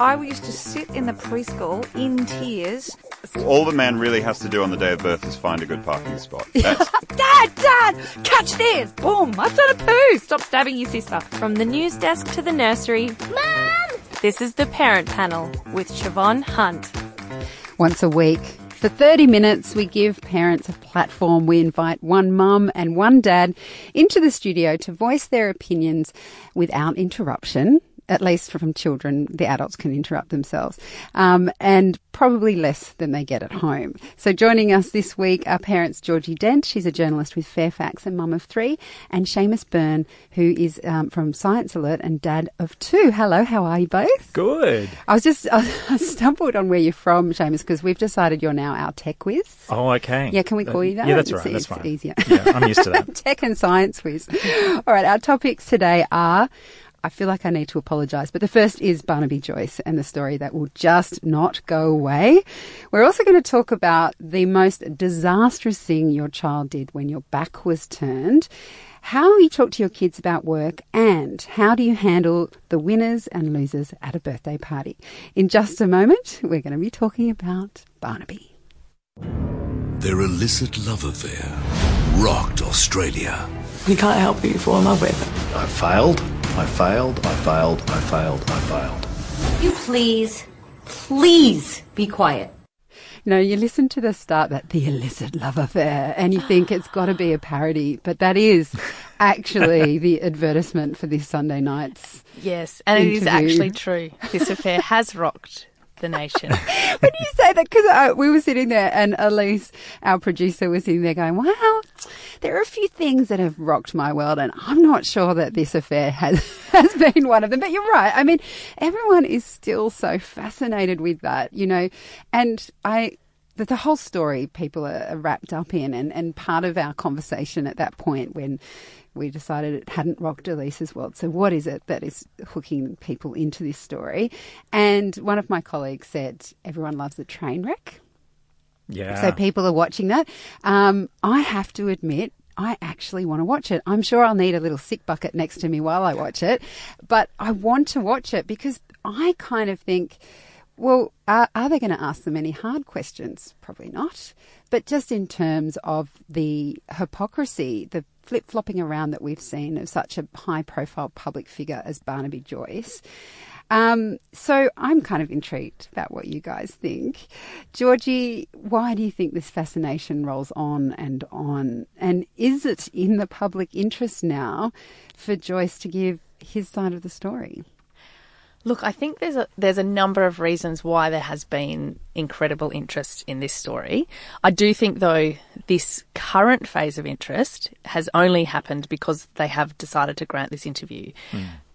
I used to sit in the preschool in tears. All the man really has to do on the day of birth is find a good parking spot. That's, Dad, Dad, catch this! Boom! I've done a poo! Stop stabbing your sister. From the news desk to the nursery, Mom! This is the Parent Panel with Siobhan Hunt. Once a week, for 30 minutes, we give parents a platform. We invite one mum and one dad into the studio to voice their opinions without interruption at least from children, the adults can interrupt themselves, um, and probably less than they get at home. So joining us this week are parents Georgie Dent, she's a journalist with Fairfax and mum of three, and Seamus Byrne, who is um, from Science Alert and dad of two. Hello, how are you both? Good. I was just I stumbled on where you're from, Seamus, because we've decided you're now our tech whiz. Oh, okay. Yeah, can we call you that? Yeah, that's It's- right. That's it's fine. easier. Yeah, I'm used to that. Tech and science whiz. All right, our topics today are. I feel like I need to apologise, but the first is Barnaby Joyce and the story that will just not go away. We're also going to talk about the most disastrous thing your child did when your back was turned, how you talk to your kids about work, and how do you handle the winners and losers at a birthday party. In just a moment, we're going to be talking about Barnaby. Their illicit love affair rocked Australia. You can't help who you fall in love with. I failed, I failed, I failed, I failed, I failed. You please, please be quiet. You know, you listen to the start that the illicit love affair and you think it's got to be a parody, but that is actually the advertisement for this Sunday night's. Yes, and it is actually true. This affair has rocked the nation. When you say that, because uh, we were sitting there and Elise, our producer, was sitting there going, wow, there are a few things that have rocked my world and I'm not sure that this affair has, has been one of them. But you're right. I mean, everyone is still so fascinated with that, you know, and I, the, the whole story people are, wrapped up in and, and part of our conversation at that point when we decided it hadn't rocked Elise's world. So what is it that is hooking people into this story? And one of my colleagues said, everyone loves a train wreck. Yeah. So people are watching that. Um, I have to admit, I actually want to watch it. I'm sure I'll need a little sick bucket next to me while I watch it, but I want to watch it because I kind of think, well, are, are they going to ask them any hard questions? Probably not. But just in terms of the hypocrisy, the flip flopping around that we've seen of such a high profile public figure as Barnaby Joyce. Um, so I'm kind of intrigued about what you guys think. Georgie, why do you think this fascination rolls on and on? And is it in the public interest now for Joyce to give his side of the story? Look, I think there's a there's a number of reasons why there has been incredible interest in this story. I do think though this current phase of interest has only happened because they have decided to grant this interview.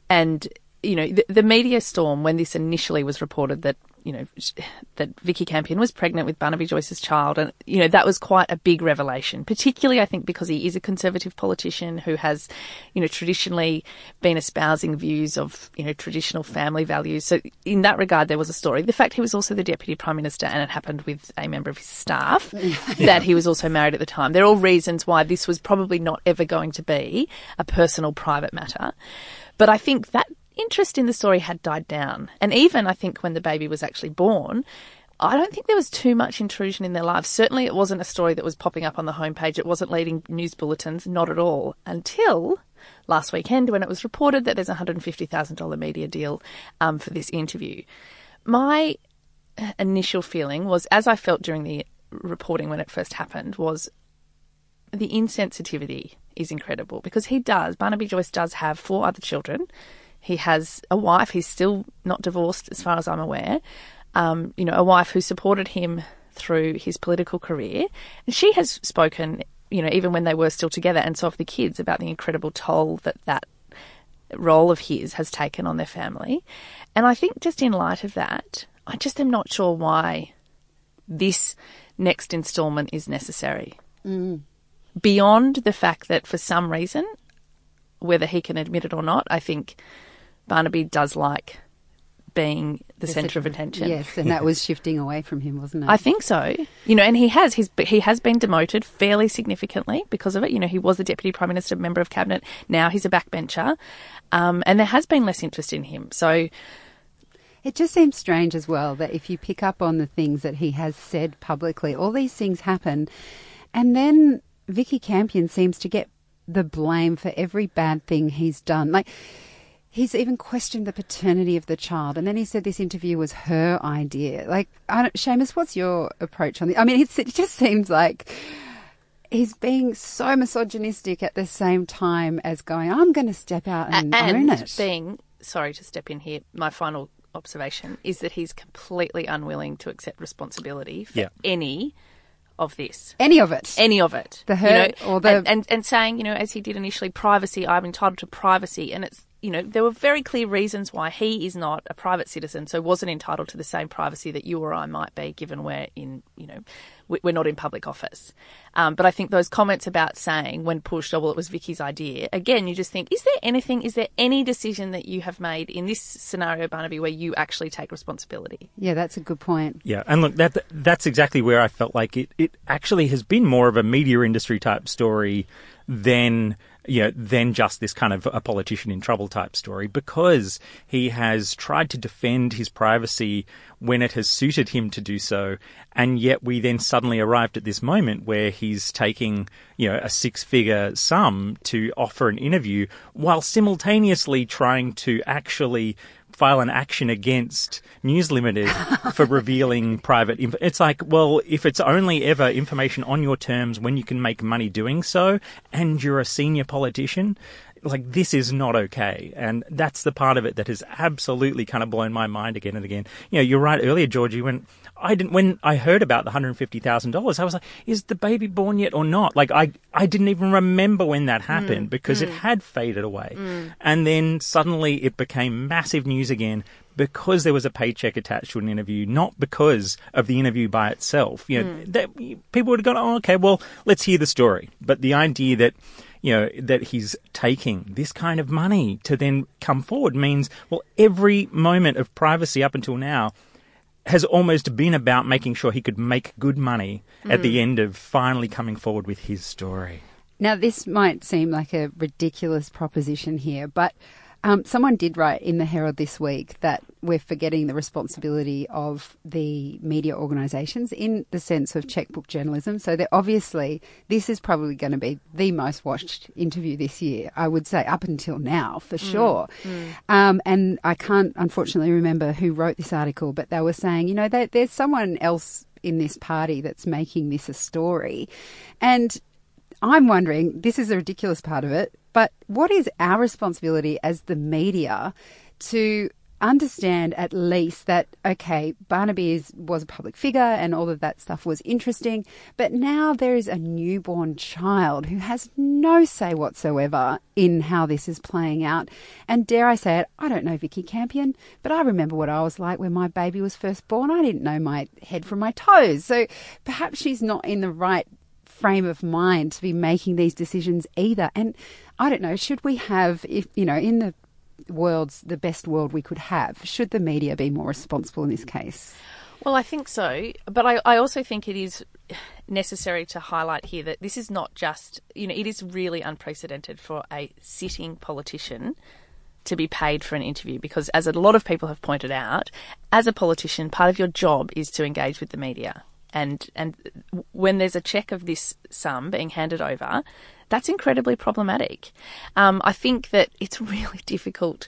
And you know, the, the media storm when this initially was reported that you know that Vikki Campion was pregnant with Barnaby Joyce's child, and you know that was quite a big revelation. Particularly, I think because he is a conservative politician who has, you know, traditionally been espousing views of you know traditional family values. So in that regard, there was a story. The fact he was also the deputy prime minister, and it happened with a member of his staff, that he was also married at the time. They're all reasons why this was probably not ever going to be a personal, private matter. But I think that interest in the story had died down. And even I think when the baby was actually born, I don't think there was too much intrusion in their lives. Certainly it wasn't a story that was popping up on the homepage. It wasn't leading news bulletins, not at all. Until last weekend when it was reported that there's a $150,000 media deal um, for this interview. My initial feeling was, as I felt during the reporting when it first happened, was the insensitivity is incredible because he does, Barnaby Joyce does have four other children. He has a wife. He's still not divorced, as far as I'm aware. Um, you know, a wife who supported him through his political career. And she has spoken, you know, even when they were still together and so have the kids about the incredible toll that that role of his has taken on their family. And I think just in light of that, I just am not sure why this next instalment is necessary. Beyond the fact that for some reason, whether he can admit it or not, I think Barnaby does like being the centre of attention. Yes, and that was shifting away from him, wasn't it? I think so. You know, and he has he's he has been demoted fairly significantly because of it. You know, he was the deputy prime minister, member of cabinet. Now he's a backbencher, um, and there has been less interest in him. So It just seems strange as well that if you pick up on the things that he has said publicly, all these things happen, and then Vikki Campion seems to get the blame for every bad thing he's done. Like he's even questioned the paternity of the child, and then he said this interview was her idea. Like, I don't, Seamus, what's your approach on this? I mean, it's, it just seems like he's being so misogynistic at the same time as going, "I'm going to step out and, and own it." being sorry to step in here. My final observation is that he's completely unwilling to accept responsibility for Yeah. any of this. Any of it. Any of it. The you hurt know, or the- and, and and saying, you know, as he did initially, privacy, I'm entitled to privacy and it's you know, there were very clear reasons why he is not a private citizen, so wasn't entitled to the same privacy that you or I might be, given we're in, you know, we- we're not in public office. Um, but I think those comments about saying, when pushed, oh, well, it was Vikki's idea, again, you just think, is there anything, is there any decision that you have made in this scenario, Barnaby, where you actually take responsibility? yeah, that's a good point. Yeah, and look, that that's exactly where I felt like it. It actually has been more of a media industry type story than you know than just this kind of a politician in trouble type story because he has tried to defend his privacy when it has suited him to do so, and yet we then suddenly arrived at this moment where he's taking you know a six figure sum to offer an interview while simultaneously trying to actually file an action against News Limited for revealing private info. It's like, well, if it's only ever information on your terms when you can make money doing so and you're a senior politician, like this is not okay. And that's the part of it that has absolutely kind of blown my mind again and again. You know, you're right earlier, Georgie, when I didn't, when I heard about the $150,000, I was like, is the baby born yet or not? Like, I, I didn't even remember when that happened mm. because it mm. had faded away. Mm. And then suddenly it became massive news again because there was a paycheck attached to an interview, not because of the interview by itself. You know, that, people would have gone, oh, okay, well, let's hear the story. But the idea that, you know, that he's taking this kind of money to then come forward means, well, every moment of privacy up until now has almost been about making sure he could make good money at the hmm. end of finally coming forward with his story. Now, this might seem like a ridiculous proposition here, but um, someone did write in the Herald this week that we're forgetting the responsibility of the media organisations in the sense of checkbook journalism. So, they're obviously, this is probably going to be the most watched interview this year, I would say, up until now, for sure. Um, and I can't, unfortunately, remember who wrote this article, but they were saying, you know, that there's someone else in this party that's making this a story. And I'm wondering, this is a ridiculous part of it, but what is our responsibility as the media to understand at least that, okay, Barnaby is, was a public figure and all of that stuff was interesting, but now there is a newborn child who has no say whatsoever in how this is playing out. And dare I say it, I don't know Vikki Campion, but I remember what I was like when my baby was first born. I didn't know my head from my toes. So perhaps she's not in the right frame of mind to be making these decisions either. And I don't know, should we have, if you know, in the world's the best world we could have, should the media be more responsible in this case? Well, I think so, but I, I also think it is necessary to highlight here that this is not just, you know, it is really unprecedented for a sitting politician to be paid for an interview because, as a lot of people have pointed out, as a politician, part of your job is to engage with the media. And, and when there's a check of this sum being handed over, that's incredibly problematic. Um, I think that it's really difficult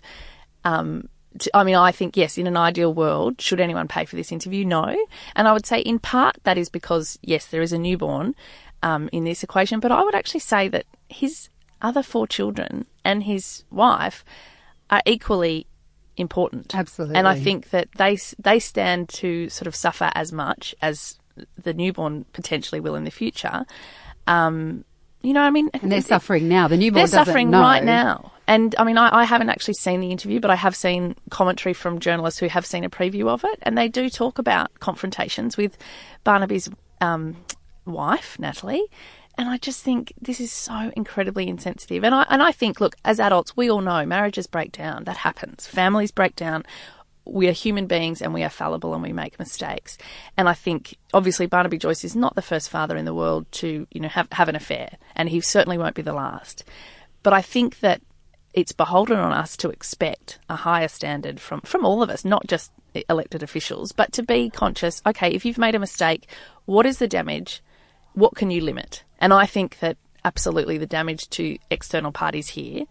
um, to, I mean, I think, yes, in an ideal world, should anyone pay for this interview? No. And I would say, in part, that is because, yes, there is a newborn um, in this equation, but I would actually say that his other four children and his wife are equally important. Absolutely. And I think that they they stand to sort of suffer as much as the newborn potentially will in the future. Um, you know, I mean, And they're it- suffering now. The newborn they're suffering know. right now. And I mean, I, I haven't actually seen the interview, but I have seen commentary from journalists who have seen a preview of it, and they do talk about confrontations with Barnaby's um, wife, Natalie. And I just think this is so incredibly insensitive. And I and I think, look, as adults, we all know marriages break down. That happens. Families break down. We are human beings and we are fallible and we make mistakes. And I think obviously Barnaby Joyce is not the first father in the world to, you know, have, have an affair. And he certainly won't be the last. But I think that it's beholden on us to expect a higher standard from, from all of us, not just elected officials, but to be conscious, okay, if you've made a mistake, what is the damage? What can you limit? And I think that absolutely the damage to external parties here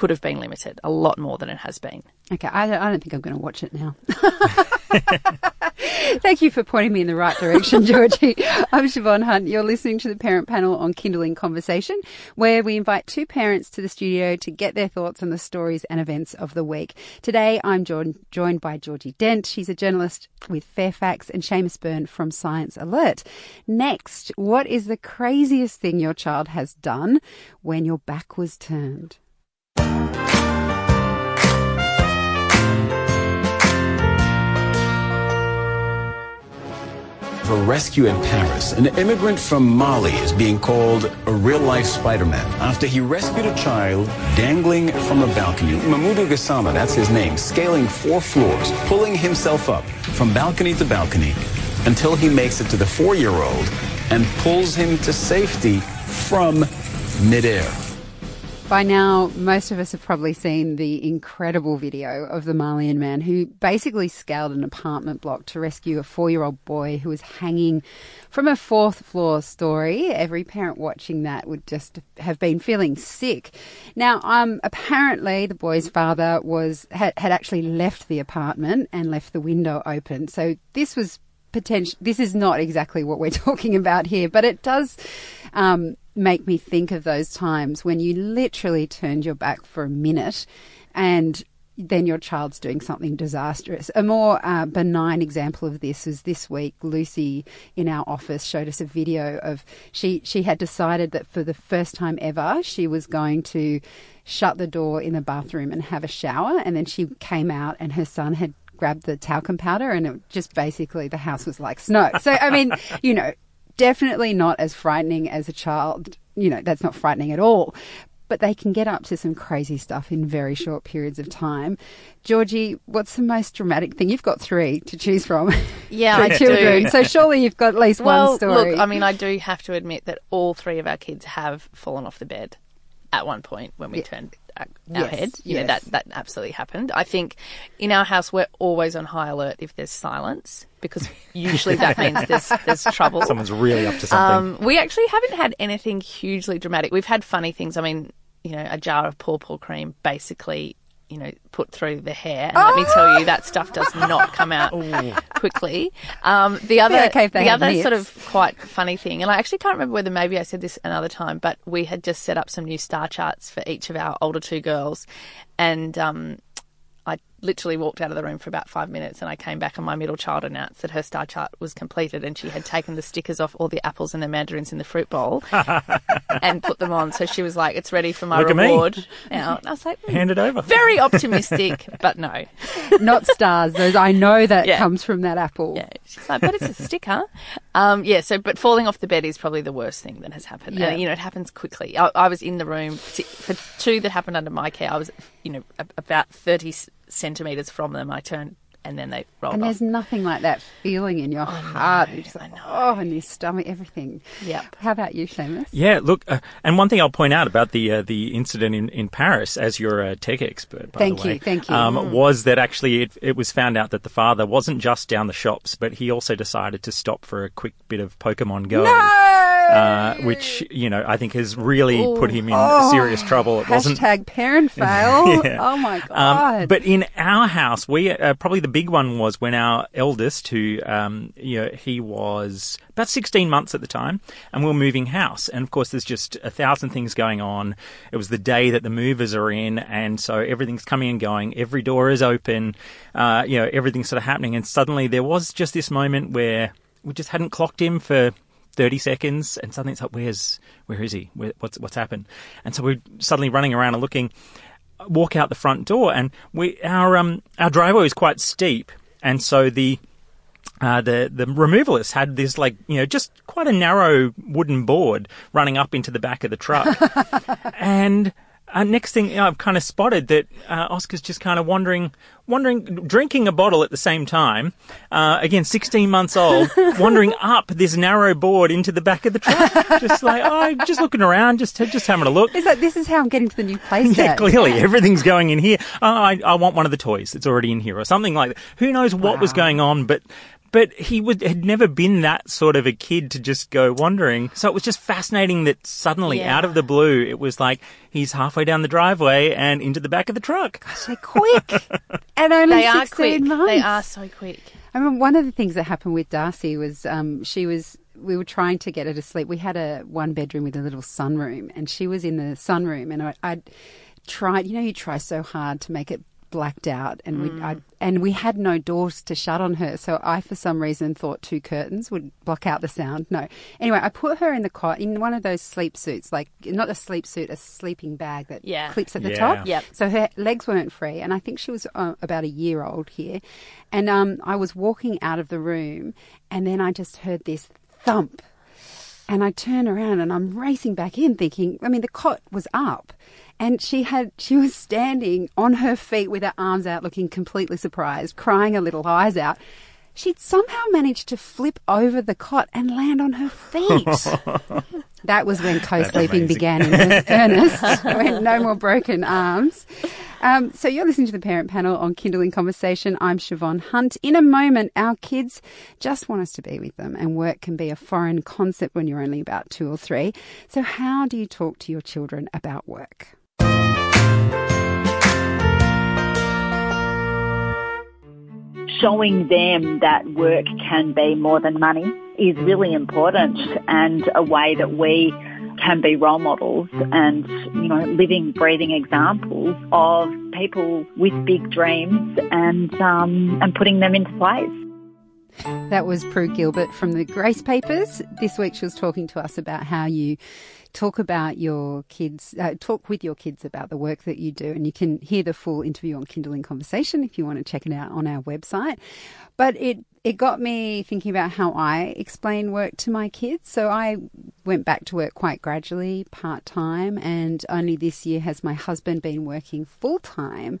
could have been limited a lot more than it has been. Okay, I don't, I don't think I'm going to watch it now. Thank you for pointing me in the right direction, Georgie. I'm Siobhan Hunt. You're listening to the Parent Panel on Kinderling Conversation, where we invite two parents to the studio to get their thoughts on the stories and events of the week. Today, I'm joined, joined by Georgie Dent. She's a journalist with Fairfax, and Seamus Byrne from Science Alert. Next, what is the craziest thing your child has done when your back was turned? For rescue in Paris, an immigrant from Mali is being called a real-life Spider-Man after he rescued a child dangling from a balcony. Mamoudou Gassama, that's his name, scaling four floors, pulling himself up from balcony to balcony until he makes it to the four-year-old and pulls him to safety from midair. By now, most of us have probably seen the incredible video of the Malian man who basically scaled an apartment block to rescue a four year old boy who was hanging from a fourth floor story. Every parent watching that would just have been feeling sick. Now, um, apparently, the boy's father was had, had actually left the apartment and left the window open. So this was potential. This is not exactly what we're talking about here, but it does. Um, make me think of those times when you literally turned your back for a minute and then your child's doing something disastrous. A more uh, benign example of this is this week. Lucy in our office showed us a video of she she had decided that for the first time ever she was going to shut the door in the bathroom and have a shower, and then she came out and her son had grabbed the talcum powder and it just basically the house was like snow. So I mean, you know, definitely not as frightening as a child. You know, that's not frightening at all. But they can get up to some crazy stuff in very short periods of time. Georgie, what's the most dramatic thing? You've got three to choose from. Yeah, I children. do. So surely you've got at least well, one story. Look, I mean, I do have to admit that all three of our kids have fallen off the bed at one point when we Yeah. turned our, Yes, head. You know, that, that absolutely happened. I think in our house, we're always on high alert if there's silence because usually that means there's, there's trouble. Someone's really up to something. Um, we actually haven't had anything hugely dramatic. We've had funny things. I mean, you know, a jar of paw paw cream basically, you know, put through the hair. And let me tell you, that stuff does not come out quickly. Um, the other, okay the have other sort of quite funny thing, and I actually can't remember whether maybe I said this another time, but we had just set up some new star charts for each of our older two girls, and um, I literally walked out of the room for about five minutes and I came back and my middle child announced that her star chart was completed and she had taken the stickers off all the apples and the mandarins in the fruit bowl and put them on. So she was like, it's ready for my Look reward. Now. And I was like, mm, hand it over. Very optimistic, but no. Not stars. Those, I know that yeah. comes from that apple. Yeah. She's like, but it's a sticker. Um, yeah. So, but falling off the bed is probably the worst thing that has happened. Yeah. And, you know, it happens quickly. I, I was in the room for two that happened under my care. I was, you know, about 30 centimetres from them, I turned and then they rolled And off. there's nothing like that feeling in your heart. You're just like, oh, in your stomach, everything. Yep. How about you, Seamus? Yeah, look, uh, and one thing I'll point out about the uh, the incident in, in Paris, as you're a tech expert, by Thank the way, you, thank you. Um, Mm. was that actually it, it was found out that the father wasn't just down the shops, but he also decided to stop for a quick bit of Pokemon Go. Uh, which you know I think has really put him in Oh, serious trouble. It wasn't Hashtag parent fail. Yeah. Oh my god. Um, but in our house, we uh, probably the big one was when our eldest, who um, you know, he was about 16 months at the time, and we were moving house. And of course, there's just a thousand things going on. It was the day that the movers are in, and so everything's coming and going. Every door is open. Uh, you know, everything's sort of happening. And suddenly, there was just this moment where we just hadn't clocked him for 30 seconds and suddenly it's like where's where is he where, what's what's happened and so we're suddenly running around and looking walk out the front door and we our um our driveway is quite steep and so the uh, the the removalists had this like you know just quite a narrow wooden board running up into the back of the truck, and uh, next thing I've kind of spotted that uh, Oscar's just kind of wandering, wandering, drinking a bottle at the same time. Uh, again, 16 months old, wandering up this narrow board into the back of the truck. just like, oh, just looking around, just just having a look. It's like, this is how I'm getting to the new place. Yeah, Dad. clearly everything's going in here. Oh, I, I want one of the toys that's already in here, or something like that. Who knows what was going on, but but he would had never been that sort of a kid to just go wandering. So it was just fascinating that suddenly, Yeah. out of the blue, it was like he's halfway down the driveway and into the back of the truck. They're quick. and only They are 16 quick. months. They are so quick. I mean, one of the things that happened with Darcy was um, she was. We were trying to get her to sleep. We had a one bedroom with a little sunroom, and she was in the sunroom. And I, I tried. You know, you try so hard to make it blacked out, and we I, and we had no doors to shut on her. So I, for some reason, thought two curtains would block out the sound. No. Anyway, I put her in the cot in one of those sleep suits, like not a sleep suit, a sleeping bag that Yeah. clips at the Yeah. top. Yep. So her legs weren't free, and I think she was uh, about a year old here. And um, I was walking out of the room, and then I just heard this thump. And I turn around and I'm racing back in, thinking, I mean, the cot was up. And she had, she was standing on her feet with her arms out, looking completely surprised, crying her little eyes out. She'd somehow managed to flip over the cot and land on her feet. That was when co-sleeping began in earnest, when no more broken arms. Um, so you're listening to the Parent Panel on Kinderling Conversation. I'm Siobhan Hunt. In a moment, our kids just want us to be with them, and work can be a foreign concept when you're only about two or three. So how do you talk to your children about work? Showing them that work can be more than money is really important and a way that we can be role models and, you know, living, breathing examples of people with big dreams and, um, and putting them into place. That was Prue Gilbert from the Grace Papers. This week she was talking to us about how you talk about your kids, uh, talk with your kids about the work that you do. And you can hear the full interview on Kinderling Conversation if you want to check it out on our website. But it, it got me thinking about how I explain work to my kids. So I went back to work quite gradually, part time, and only this year has my husband been working full time.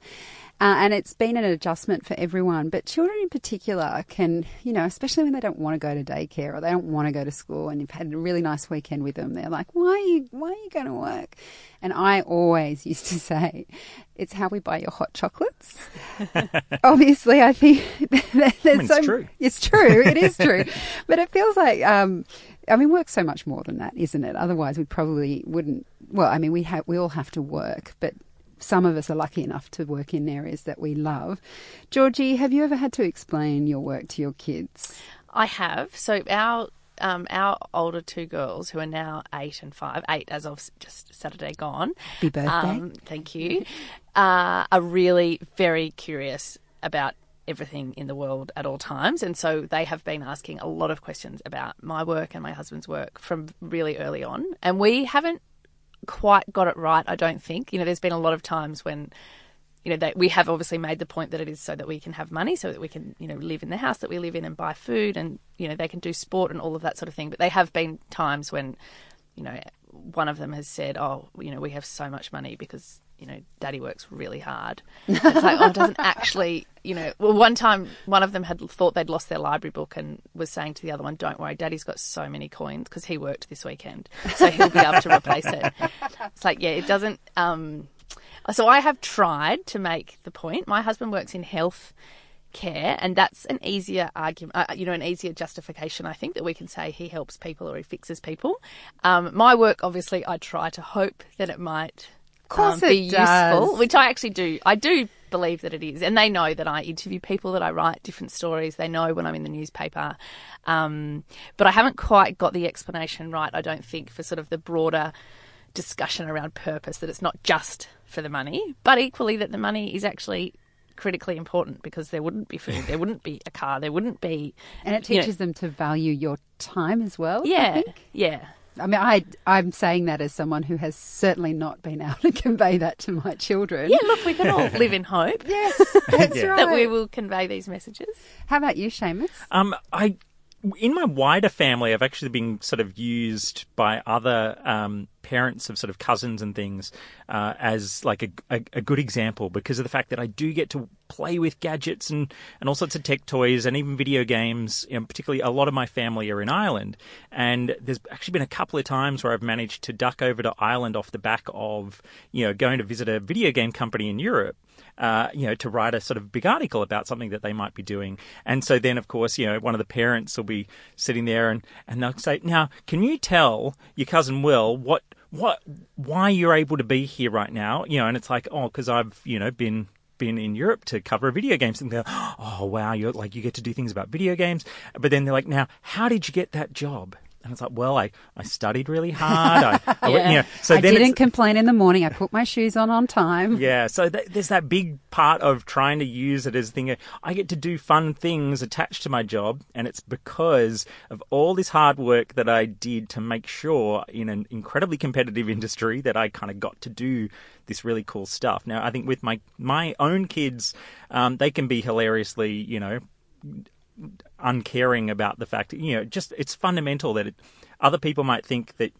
Uh, and it's been an adjustment for everyone, but children in particular can, you know, especially when they don't want to go to daycare or they don't want to go to school, and you've had a really nice weekend with them. They're like, "Why are you? Why are you going to work?" And I always used to say, "It's how we buy your hot chocolates." Obviously, I think there's mean, it's so true. it's true. It is true, but it feels like. Um, I mean, work's so much more than that, isn't it? Otherwise, we probably wouldn't. Well, I mean, we have we all have to work, but some of us are lucky enough to work in areas that we love. Georgie, have you ever had to explain your work to your kids? I have. So our um, our older two girls, who are now eight and five, eight as of just Saturday gone. Happy birthday. Um, thank you. Uh, are really very curious about everything in the world at all times, and so they have been asking a lot of questions about my work and my husband's work from really early on, and we haven't quite got it right. I don't think. You know, there's been a lot of times when you know, they, we have obviously made the point that it is so that we can have money, so that we can, you know, live in the house that we live in and buy food and, you know, they can do sport and all of that sort of thing. But they have been times when, you know, one of them has said, oh, you know, we have so much money because, you know, daddy works really hard. It's like, oh, it doesn't actually, you know, well, one time one of them had thought they'd lost their library book and was saying to the other one, don't worry, daddy's got so many coins because he worked this weekend. So he'll be able to replace it. It's like, yeah, it doesn't, um, so I have tried to make the point. My husband works in health care, and that's an easier argument, uh, you know, an easier justification. I think that we can say he helps people or he fixes people. Um, my work, obviously, I try to hope that it might course um, be useful, which I actually do. I do believe that it is, and they know that I interview people, that I write different stories. They know when I'm in the newspaper, um, but I haven't quite got the explanation right. I don't think for sort of the broader discussion around purpose that it's not just for the money, but equally that the money is actually critically important because there wouldn't be food, there wouldn't be a car, there wouldn't be, And it you know- teaches them to value your time as well. I yeah, think. yeah. I mean, I, I'm saying that as someone who has certainly not been able to convey that to my children. Yeah, look, we can all live in hope Yes, that's Yeah. right. that we will convey these messages. How about you, Seamus? Um, I in my wider family, I've actually been sort of used by other um, parents of sort of cousins and things uh, as like a, a, a, good example because of the fact that I do get to play with gadgets and, and all sorts of tech toys and even video games. You know, particularly, a lot of my family are in Ireland, and there's actually been a couple of times where I've managed to duck over to Ireland off the back of you know going to visit a video game company in Europe uh, you know, to write a sort of big article about something that they might be doing. And so then, of course, you know, one of the parents will be sitting there and, and they'll say, now, can you tell your cousin Will what, what, why you're able to be here right now? You know, and it's like, oh, because I've, you know, been been in Europe to cover video games and they go, oh wow, you're like you get to do things about video games. But then they're like, now, how did you get that job? And it's like, well, I, I studied really hard. I, I yeah. you know, so I didn't complain in the morning. I put my shoes on on time. Yeah. So th- there's that big part of trying to use it as a thing. I get to do fun things attached to my job, and it's because of all this hard work that I did to make sure in an incredibly competitive industry that I kind of got to do this really cool stuff. Now, I think with my my own kids, um, they can be hilariously, you know uncaring about the fact, you know, just it's fundamental that it, other people might think that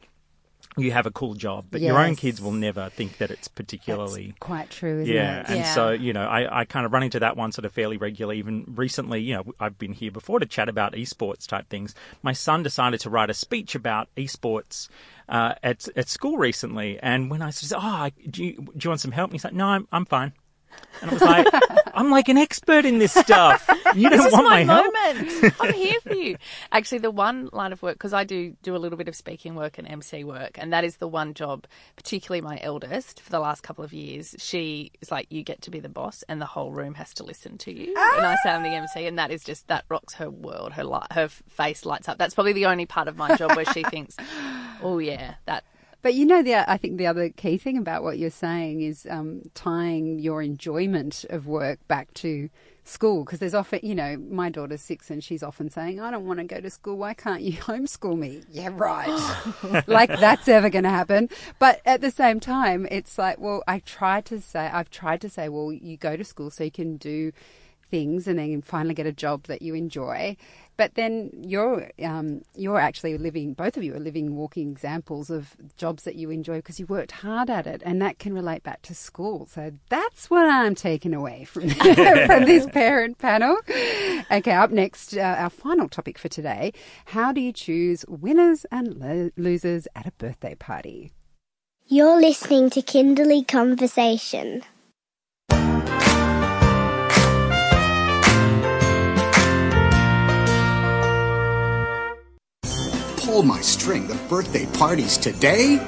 you have a cool job, but yes. your own kids will never think that it's particularly That's quite true. yeah, it? and yeah. so you know, I, I kind of run into that one sort of fairly regularly. Even recently, you know, I've been here before to chat about esports type things. My son decided to write a speech about esports uh, at at school recently, and when I said, "Oh, do you, do you want some help?" And he's like, "No, I'm I'm fine." And I was like, I'm like an expert in this stuff. You don't this want my, my, moment. I'm here for you. Actually, the one line of work because I do do a little bit of speaking work and MC work, and that is the one job, particularly my eldest for the last couple of years. She is like, you get to be the boss, and the whole room has to listen to you. Ah! And I say I'm the MC, and that is just that rocks her world. Her light, her face lights up. That's probably the only part of my job where she thinks, oh yeah, that but you know, the I think the other key thing about what you're saying is um, tying your enjoyment of work back to school because there's often, you know, my daughter's six and she's often saying, "I don't want to go to school. Why can't you homeschool me?" Yeah, right. like that's ever going to happen. But at the same time, it's like, well, I tried to say, I've tried to say, well, you go to school so you can do things and then finally get a job that you enjoy. But then you're um, you're actually living. Both of you are living, walking examples of jobs that you enjoy because you worked hard at it, and that can relate back to school. So that's what I'm taking away from from this parent panel. Okay, up next, uh, our final topic for today: How do you choose winners and lo- losers at a birthday party? You're listening to Kinderling Conversation. Pull my string. The birthday party's today?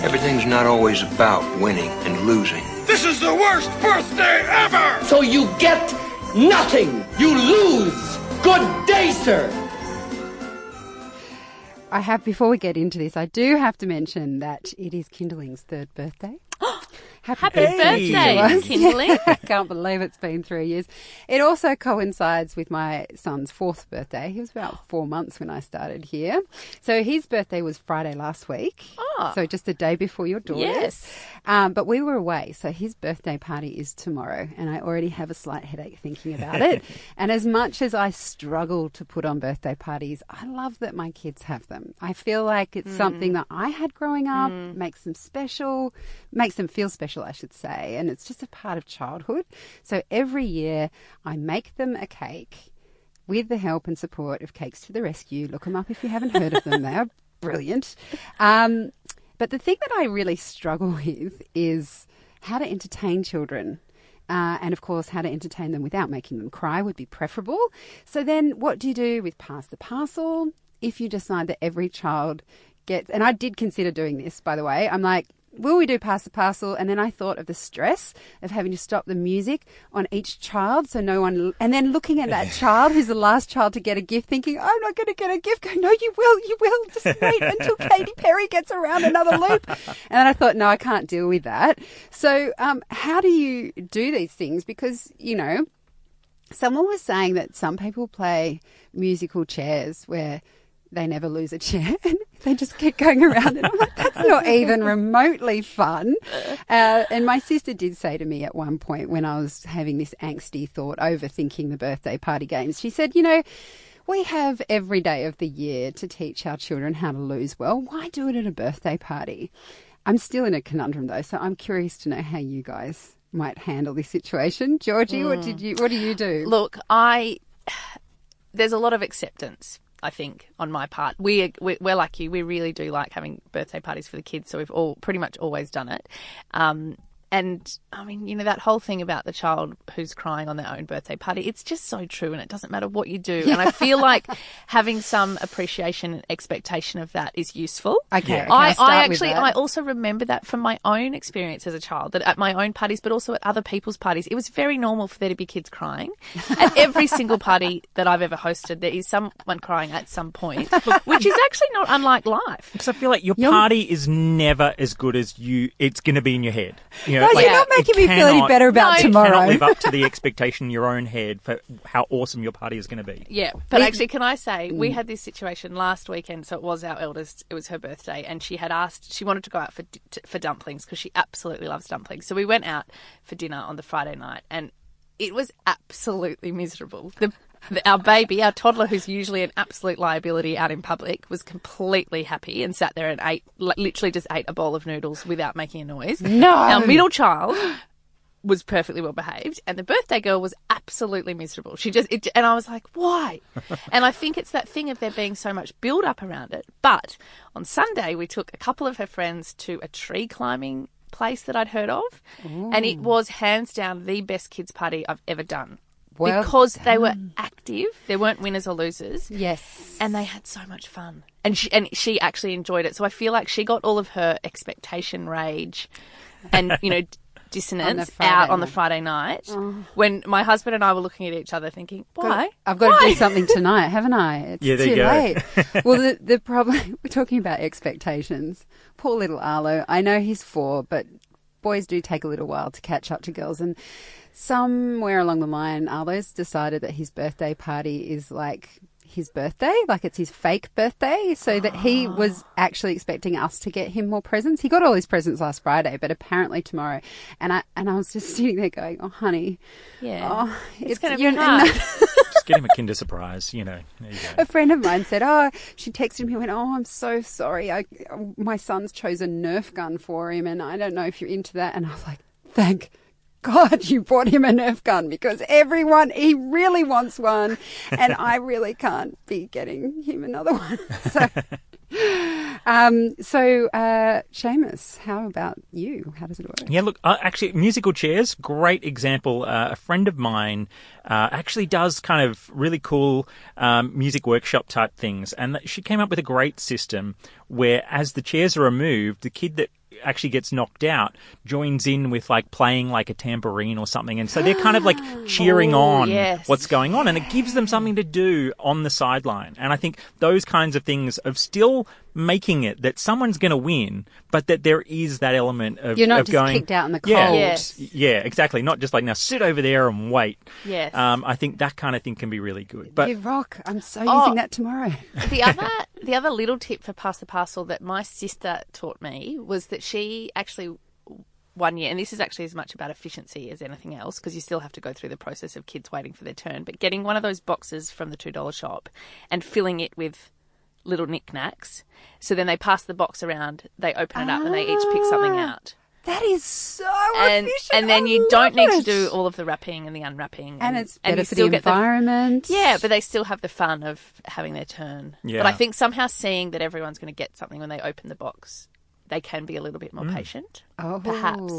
Everything's not always about winning and losing. This is the worst birthday ever! So you get nothing. You lose. Good day, sir. I have, before we get into this, I do have to mention that it is Kinderling's third birthday. Happy, Happy birthday, Kinderling. I can't believe it's been three years. It also coincides with my son's fourth birthday. He was about four months when I started here. So his birthday was Friday last week. Oh. So just a day before your daughter's. Yes. Um, but we were away. So his birthday party is tomorrow. And I already have a slight headache thinking about it. and as much as I struggle to put on birthday parties, I love that my kids have them. I feel like it's mm. something that I had growing up, mm. makes them special, makes them feel special, I should say. And it's just a part of childhood. So every year I make them a cake with the help and support of Cakes to the Rescue. Look them up if you haven't heard of them. they are brilliant. Um, but the thing that I really struggle with is how to entertain children. Uh, and of course, how to entertain them without making them cry would be preferable. So then, what do you do with pass the parcel? If you decide that every child gets, and I did consider doing this, by the way, I'm like, will we do pass the parcel? And then I thought of the stress of having to stop the music on each child, so no one, and then looking at that child who's the last child to get a gift, thinking, I'm not going to get a gift. Go, no, you will, you will. Just wait until Katy Perry gets around another loop. And then I thought, no, I can't deal with that. So, um, how do you do these things? Because you know, someone was saying that some people play musical chairs where they never lose a chair they just keep going around and I'm like, that's not even remotely fun. Uh, and my sister did say to me at one point when I was having this angsty thought, overthinking the birthday party games, she said, you know, We have every day of the year to teach our children how to lose well. Why do it at a birthday party? I'm still in a conundrum though, so I'm curious to know how you guys might handle this situation. Georgie, what did you what do you do? Look, I there's a lot of acceptance. I think on my part, we we're, you. We really do like having birthday parties for the kids, so we've all pretty much always done it. Um, and I mean, you know, that whole thing about the child who's crying on their own birthday party, it's just so true. And it doesn't matter what you do. And I feel like having some appreciation and expectation of that is useful. Okay. I, can I I actually. I also remember that from my own experience as a child, that at my own parties, but also at other people's parties, it was very normal for there to be kids crying. At every single party that I've ever hosted, there is someone crying at some point, which is actually not unlike life. Because I feel like your party is never as good as you. It's going to be in your head. You know, Guys, like, you're not making me feel any better about it tomorrow. Cannot live up to the expectation in your own head for how awesome your party is going to be. Yeah, but It- actually, can I say we Mm. had this situation last weekend? So it was our eldest; it was her birthday, and she had asked she wanted to go out for for dumplings because she absolutely loves dumplings. So we went out for dinner on the Friday night, and it was absolutely miserable. The, the our baby, our toddler, who's usually an absolute liability out in public, was completely happy and sat there and ate, literally just ate a bowl of noodles without making a noise. No. our middle child was perfectly well behaved, and the birthday girl was absolutely miserable. She just, it, and I was like, why? and I think it's that thing of there being so much build up around it. But on Sunday, we took a couple of her friends to a tree climbing place that I'd heard of, and it was hands down the best kids' party I've ever done. Well because they were active, there weren't winners or losers. Yes. And they had so much fun. And she, and she actually enjoyed it. So I feel like she got all of her expectation rage and, you know, dissonance Friday out on the. Friday night Oh. when my husband and I were looking at each other thinking, why? I've got Why? to do something tonight, haven't I? It's Yeah, there too you go. late. well, the, the problem, we're talking about expectations. Poor little Arlo. I know he's four, but boys do take a little while to catch up to girls. And somewhere along the line, Arlo's decided that his birthday party is like his birthday, like it's his fake birthday, so that he ah. was actually expecting us to get him more presents. He got all his presents last Friday, but apparently tomorrow. And I and I was just sitting there going, "Oh, honey, Yeah. oh, It's gonna be hard. Just get him a Kinder Surprise, you know. There you go. a friend of mine said, "Oh, she texted me and went, oh, I'm so sorry. I, my son's chose a Nerf gun for him, and I don't know if you're into that." And I was like, "Thank God you bought him a Nerf gun because everyone he really wants one, and I really can't be getting him another one." So, um, so uh, Seamus, how about you? How does it work? Yeah, look, uh, actually, musical chairs, great example. Uh, a friend of mine uh, actually does kind of really cool um, music workshop type things, and she came up with a great system where, as the chairs are removed, the kid that actually gets knocked out joins in with like playing like a tambourine or something. And so they're kind of like cheering Oh, on yes. what's going on. And it gives them something to do on the sideline. And i think those kinds of things of still making it that someone's going to win but that there is that element of, You're not of just going kicked out in the yeah, cold. Yes. yeah exactly not just like now sit over there and wait Yes. um, i think that kind of thing can be really good but you rock. I'm so Oh. using that tomorrow. the other the other little tip for pass the parcel that my sister taught me was that she actually one year and this is actually as much about efficiency as anything else because you still have to go through the process of kids waiting for their turn but getting one of those boxes from the $2 shop and filling it with little knickknacks so then they pass the box around they open it up and they each pick something ah, out That is so and efficient. and then I you don't love need to do all of the wrapping and the unwrapping And it's and better you for still the get the environment. yeah, but they still have the fun of having their turn. Yeah. But I think somehow seeing that everyone's going to get something when they open the box, they can be a little bit more mm. patient. Oh, Perhaps.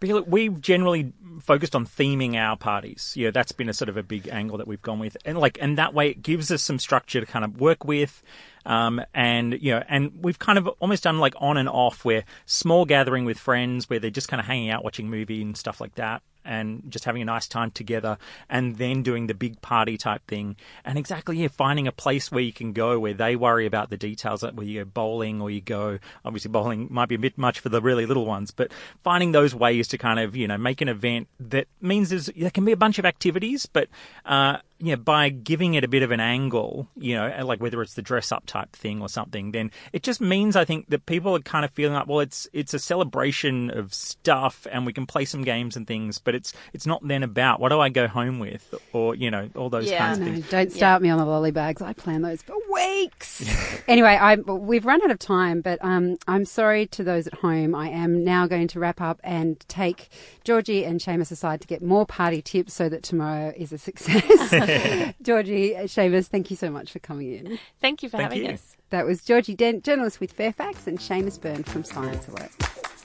But look, we've generally focused on theming our parties. Yeah, that's been a sort of a big angle that we've gone with, and like, and that way it gives us some structure to kind of work with. Um, and you know, and we've kind of almost done like on and off, where small gathering with friends, where they're just kind of hanging out, watching movie and stuff like that, and just having a nice time together, and then doing the big party type thing. And exactly, yeah, finding a place where you can go where they worry about the details, like where you go bowling or you go. Obviously, bowling might be a bit much for the really little ones, but finding those ways to kind of you know make an event that means there's there can be a bunch of activities, but uh, you know, by giving it a bit of an angle, you know, like whether it's the dress up type thing or something, then it just means I think that people are kind of feeling like, well, it's it's a celebration of stuff, and we can play some games and things, but it's it's not then about what do I go home with, or you know, all those Yeah, kinds I of know. things. Don't start me on the lolly bags. I plan those for weeks. anyway, I, we've run out of time, but um, I'm sorry to those at home. I am now going to wrap up and take Georgie and Seamus aside to get more party tips so that tomorrow is a success. Georgie, uh, Seamus, thank you so much for coming in. Thank you for having us. That was Georgie Dent, journalist with Fairfax, and Seamus Byrne from Science Alert.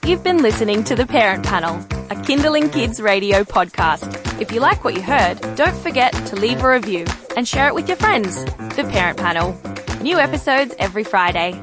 You've been listening to The Parent Panel, a Kinderling Kids radio podcast. If you like what you heard, don't forget to leave a review and share it with your friends. The Parent Panel. New episodes every Friday.